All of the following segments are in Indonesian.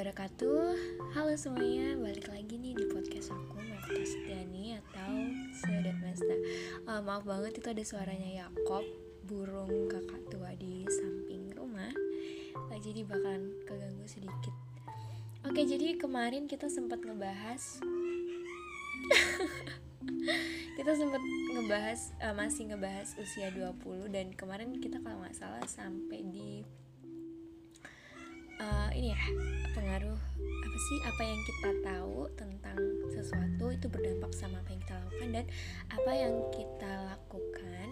wabarakatuh. Halo semuanya, balik lagi nih di podcast aku Mefta Setiani atau Sedat Mesta uh, Maaf banget itu ada suaranya Yakob Burung kakak tua di samping rumah. Uh, Jadi bakalan keganggu sedikit. Oke jadi kemarin kita sempat ngebahas kita sempat ngebahas uh, masih ngebahas usia 20 dan kemarin kita kalau nggak salah sampai di ini ya pengaruh apa sih? Apa yang kita tahu tentang sesuatu itu berdampak sama apa yang kita lakukan dan apa yang kita lakukan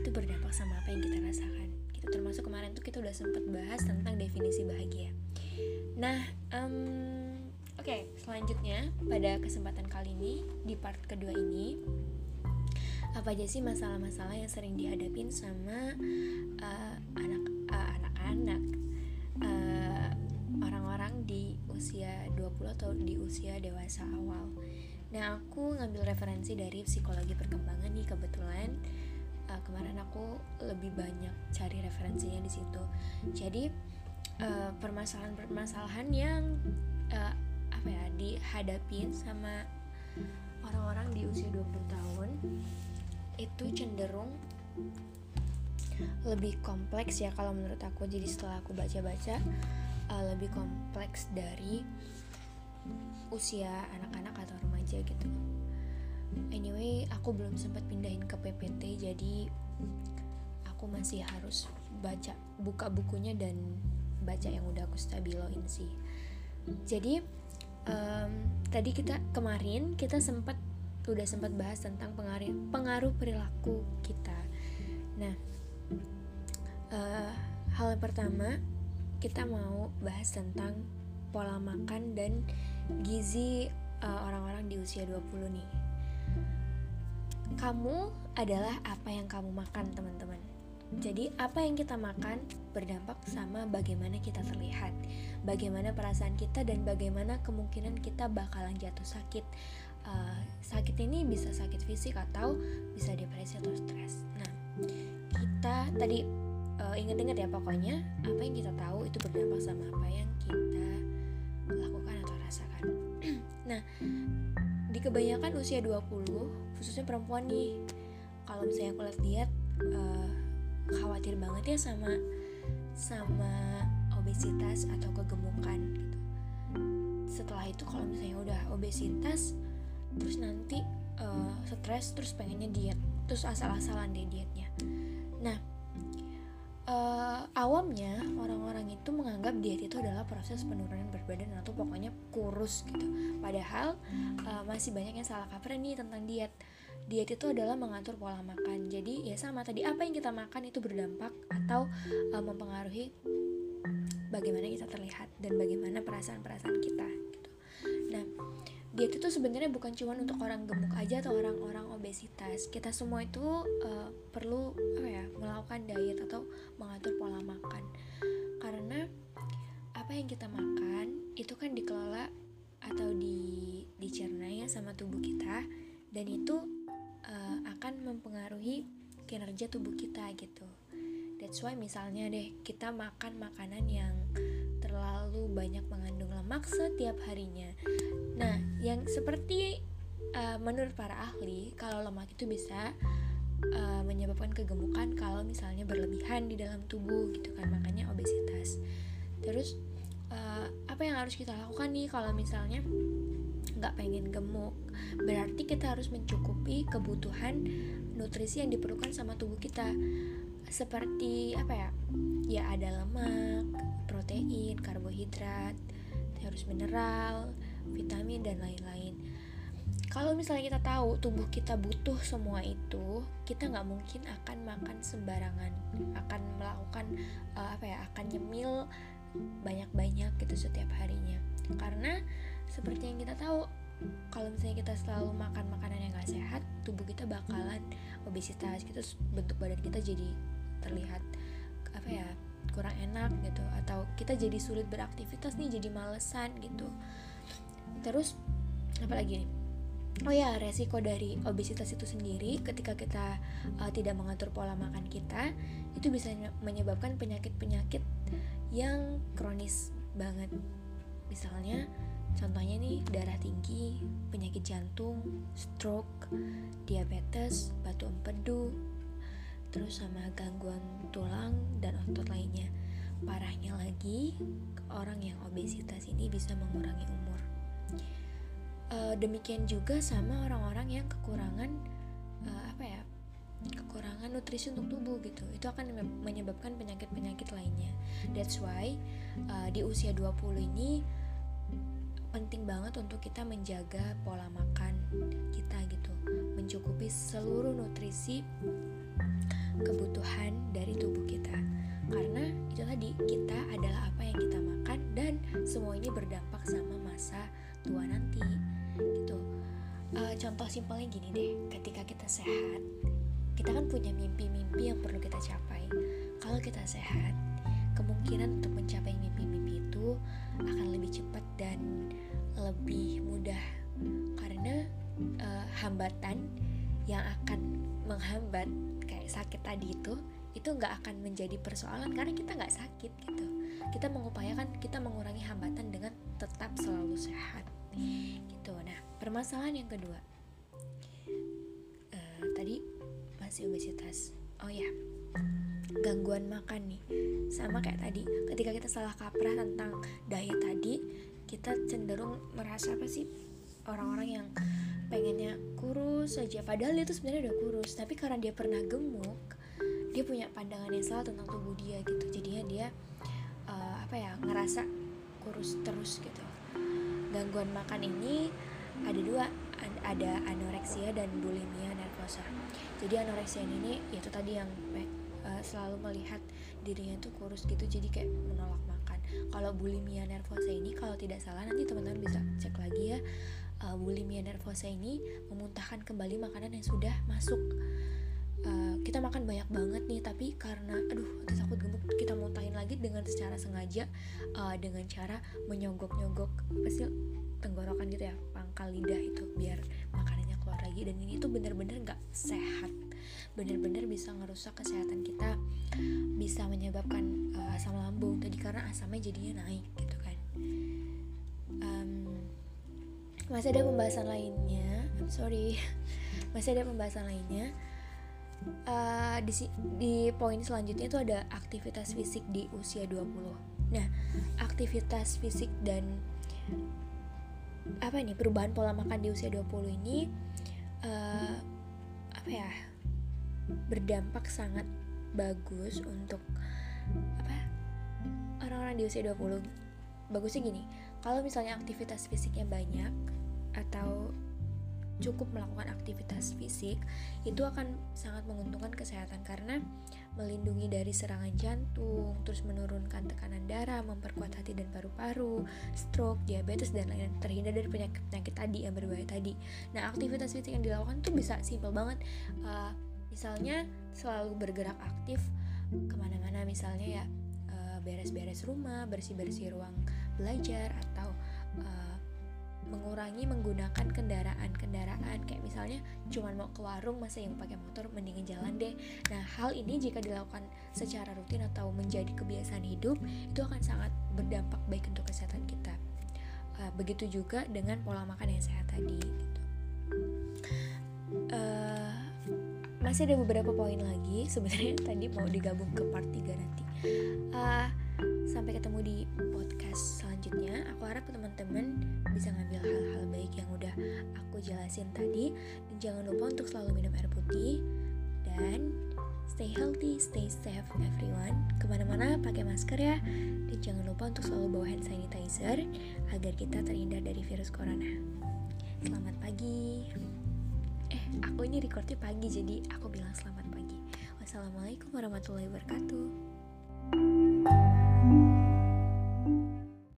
itu berdampak sama apa yang kita rasakan gitu. Termasuk kemarin tuh kita udah sempat bahas tentang definisi bahagia. Nah um, oke okay, selanjutnya pada kesempatan kali ini di part kedua ini apa aja sih masalah-masalah yang sering dihadapin sama uh, anak anak-anak di usia 20 atau di usia dewasa awal. Nah, aku ngambil referensi dari psikologi perkembangan nih kebetulan uh, kemarin aku lebih banyak cari referensinya di situ. Jadi permasalahan-permasalahan uh, yang uh, apa ya dihadapin sama orang-orang di usia 20 tahun itu cenderung lebih kompleks ya kalau menurut aku jadi setelah aku baca-baca uh, lebih kompleks dari usia anak-anak atau remaja gitu anyway aku belum sempat pindahin ke PPT jadi aku masih harus baca buka bukunya dan baca yang udah aku stabiloin sih jadi um, tadi kita kemarin kita sempat udah sempat bahas tentang pengaruh pengaruh perilaku kita. Nah, uh, hal yang pertama kita mau bahas tentang pola makan dan gizi eh, orang-orang uh, di usia 20 nih. Kamu adalah apa yang kamu makan, teman-teman. Jadi, apa yang kita makan berdampak sama bagaimana kita terlihat, bagaimana perasaan kita, dan bagaimana kemungkinan kita bakalan jatuh sakit uh, sakit ini bisa sakit fisik atau bisa depresi atau stres. Nah, kita tadi uh, inget-inget ya pokoknya apa yang kita tahu itu berdampak sama apa yang kita lakukan atau rasakan. nah, di kebanyakan usia 20, khususnya perempuan nih, kalau misalnya aku lihat-lihat uh, khawatir banget ya sama sama obesitas atau kegemukan gitu. Setelah itu kalau misalnya udah obesitas terus nanti uh, stres terus pengennya diet terus asal-asalan deh dietnya nah uh, awamnya orang-orang itu menganggap diet itu adalah proses penurunan berat badan atau pokoknya kurus gitu. Padahal uh, masih banyak yang salah kaprah nih tentang diet. Diet itu adalah mengatur pola makan. Jadi ya sama tadi apa yang kita makan itu berdampak atau uh, mempengaruhi bagaimana kita terlihat dan bagaimana perasaan-perasaan kita gitu. Nah diet itu sebenarnya bukan cuma untuk orang gemuk aja atau orang-orang obesitas. Kita semua itu uh, perlu apa ya melakukan diet atau mengatur pola makan. Karena apa yang kita makan itu kan dikelola atau di dicerna ya sama tubuh kita dan itu uh, akan mempengaruhi kinerja tubuh kita gitu. That's why misalnya deh kita makan makanan yang terlalu banyak mengandung lemak setiap harinya. Nah, yang seperti uh, menurut para ahli, kalau lemak itu bisa uh, menyebabkan kegemukan kalau misalnya berlebihan di dalam tubuh gitu kan, makanya obesitas. Terus uh, apa yang harus kita lakukan nih kalau misalnya nggak pengen gemuk? Berarti kita harus mencukupi kebutuhan nutrisi yang diperlukan sama tubuh kita. Seperti apa ya? Ya ada lemak, protein, karbohidrat, harus mineral, vitamin dan lain-lain. Kalau misalnya kita tahu tubuh kita butuh semua itu kita nggak mungkin akan makan sembarangan akan melakukan uh, apa ya akan nyemil banyak-banyak gitu setiap harinya. Karena seperti yang kita tahu kalau misalnya kita selalu makan makanan yang gak sehat tubuh kita bakalan obesitas gitu bentuk badan kita jadi terlihat apa ya kurang enak gitu atau kita jadi sulit beraktivitas nih jadi malesan gitu terus apa lagi nih Oh ya, resiko dari obesitas itu sendiri ketika kita uh, tidak mengatur pola makan kita itu bisa menyebabkan penyakit-penyakit yang kronis banget. misalnya contohnya nih darah tinggi penyakit jantung stroke diabetes batu empedu terus sama gangguan tulang dan otot lainnya parahnya lagi orang yang obesitas ini bisa mengurangi umur uh, demikian juga sama orang-orang yang kekurangan uh, apa ya kekurangan nutrisi untuk tubuh gitu. Itu akan menyebabkan penyakit-penyakit lainnya. That's why uh, di usia 20 ini penting banget untuk kita menjaga pola makan kita gitu. Mencukupi seluruh nutrisi kebutuhan dari tubuh kita. Karena itu tadi kita adalah apa yang kita makan dan semua ini berdampak sama masa tua nanti uh, contoh simpelnya gini deh. Ketika kita sehat kita kan punya mimpi-mimpi yang perlu kita capai. Kalau kita sehat kemungkinan untuk mencapai mimpi-mimpi itu akan lebih cepat dan lebih mudah. Karena uh, hambatan yang akan menghambat kayak sakit tadi itu itu nggak akan menjadi persoalan karena kita nggak sakit gitu. Kita mengupayakan kita mengurangi hambatan dengan tetap selalu sehat gitu nah permasalahan yang kedua uh, tadi masih obesitas. Oh ya gangguan makan nih. Sama kayak tadi ketika kita salah kaprah tentang diet tadi kita cenderung merasa apa sih? Orang-orang yang pengennya kurus saja padahal dia tuh sebenarnya udah kurus tapi karena dia pernah gemuk dia punya pandangan yang salah tentang tubuh dia gitu. Jadinya dia uh, apa ya ngerasa kurus terus gitu gangguan makan ini ada dua ada anoreksia dan bulimia nervosa. Jadi anoreksia ini yaitu tadi yang uh, selalu melihat dirinya tuh kurus gitu jadi kayak menolak makan. Kalau bulimia nervosa ini kalau tidak salah nanti teman-teman bisa cek lagi ya. Uh, bulimia nervosa ini memuntahkan kembali makanan yang sudah masuk. Uh, kita makan banyak banget nih tapi karena aduh takut gemuk kita muntahin lagi dengan secara sengaja uh, dengan cara menyogok-nyogok pasti tenggorokan gitu ya pangkal lidah itu biar makanannya keluar lagi. Dan ini tuh bener-bener nggak sehat. Bener-bener bisa ngerusak kesehatan kita bisa menyebabkan uh, asam lambung tadi karena asamnya jadinya naik gitu kan. Um, masih ada pembahasan lainnya. Sorry. Masih ada pembahasan lainnya. Uh, di, di poin selanjutnya itu ada aktivitas fisik di usia 20 nah aktivitas fisik dan apa nih perubahan pola makan di usia 20 ini uh, apa ya berdampak sangat bagus untuk apa orang-orang di usia 20 bagusnya gini kalau misalnya aktivitas fisiknya banyak atau cukup melakukan aktivitas fisik itu akan sangat menguntungkan kesehatan karena melindungi dari serangan jantung, terus menurunkan tekanan darah, memperkuat hati dan paru-paru, stroke, diabetes dan lain-lain, terhindar dari penyakit-penyakit tadi yang berbahaya tadi. Nah, aktivitas fisik yang dilakukan tuh bisa simpel banget. Uh, misalnya selalu bergerak aktif ke mana-mana misalnya ya eh, beres-beres rumah bersih-bersih ruang belajar atau uh, mengurangi menggunakan kendaraan-kendaraan. Kayak misalnya cuma mau ke warung masa yang pakai motor mendingan jalan deh. Nah hal ini jika dilakukan secara rutin atau menjadi kebiasaan hidup itu akan sangat berdampak baik untuk kesehatan kita. Uh, begitu juga dengan pola makan yang sehat tadi gitu. uh, masih ada beberapa poin lagi sebenarnya tadi mau digabung ke part 3 nanti. Uh, sampai ketemu di podcast selanjutnya. Aku harap teman-teman bisa ngambil hal-hal baik yang udah aku jelasin tadi. Dan jangan lupa untuk selalu minum air putih. Dan stay healthy, stay safe everyone. Ke mana-mana pakai masker ya. Dan jangan lupa untuk selalu bawa hand sanitizer agar kita terhindar dari virus corona. Selamat pagi. Aku ini recordnya pagi jadi aku bilang selamat pagi. Wassalamualaikum warahmatullahi wabarakatuh